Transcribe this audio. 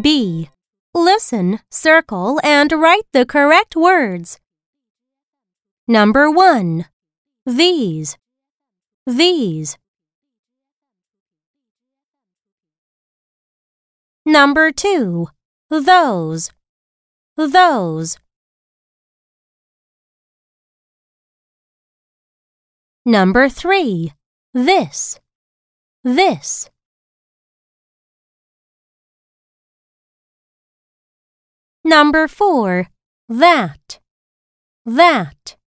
B. Listen, circle, and write the correct words. Number 1. These. These. Number 2. Those. Those. Number 3. This. This. Number 4. That. That.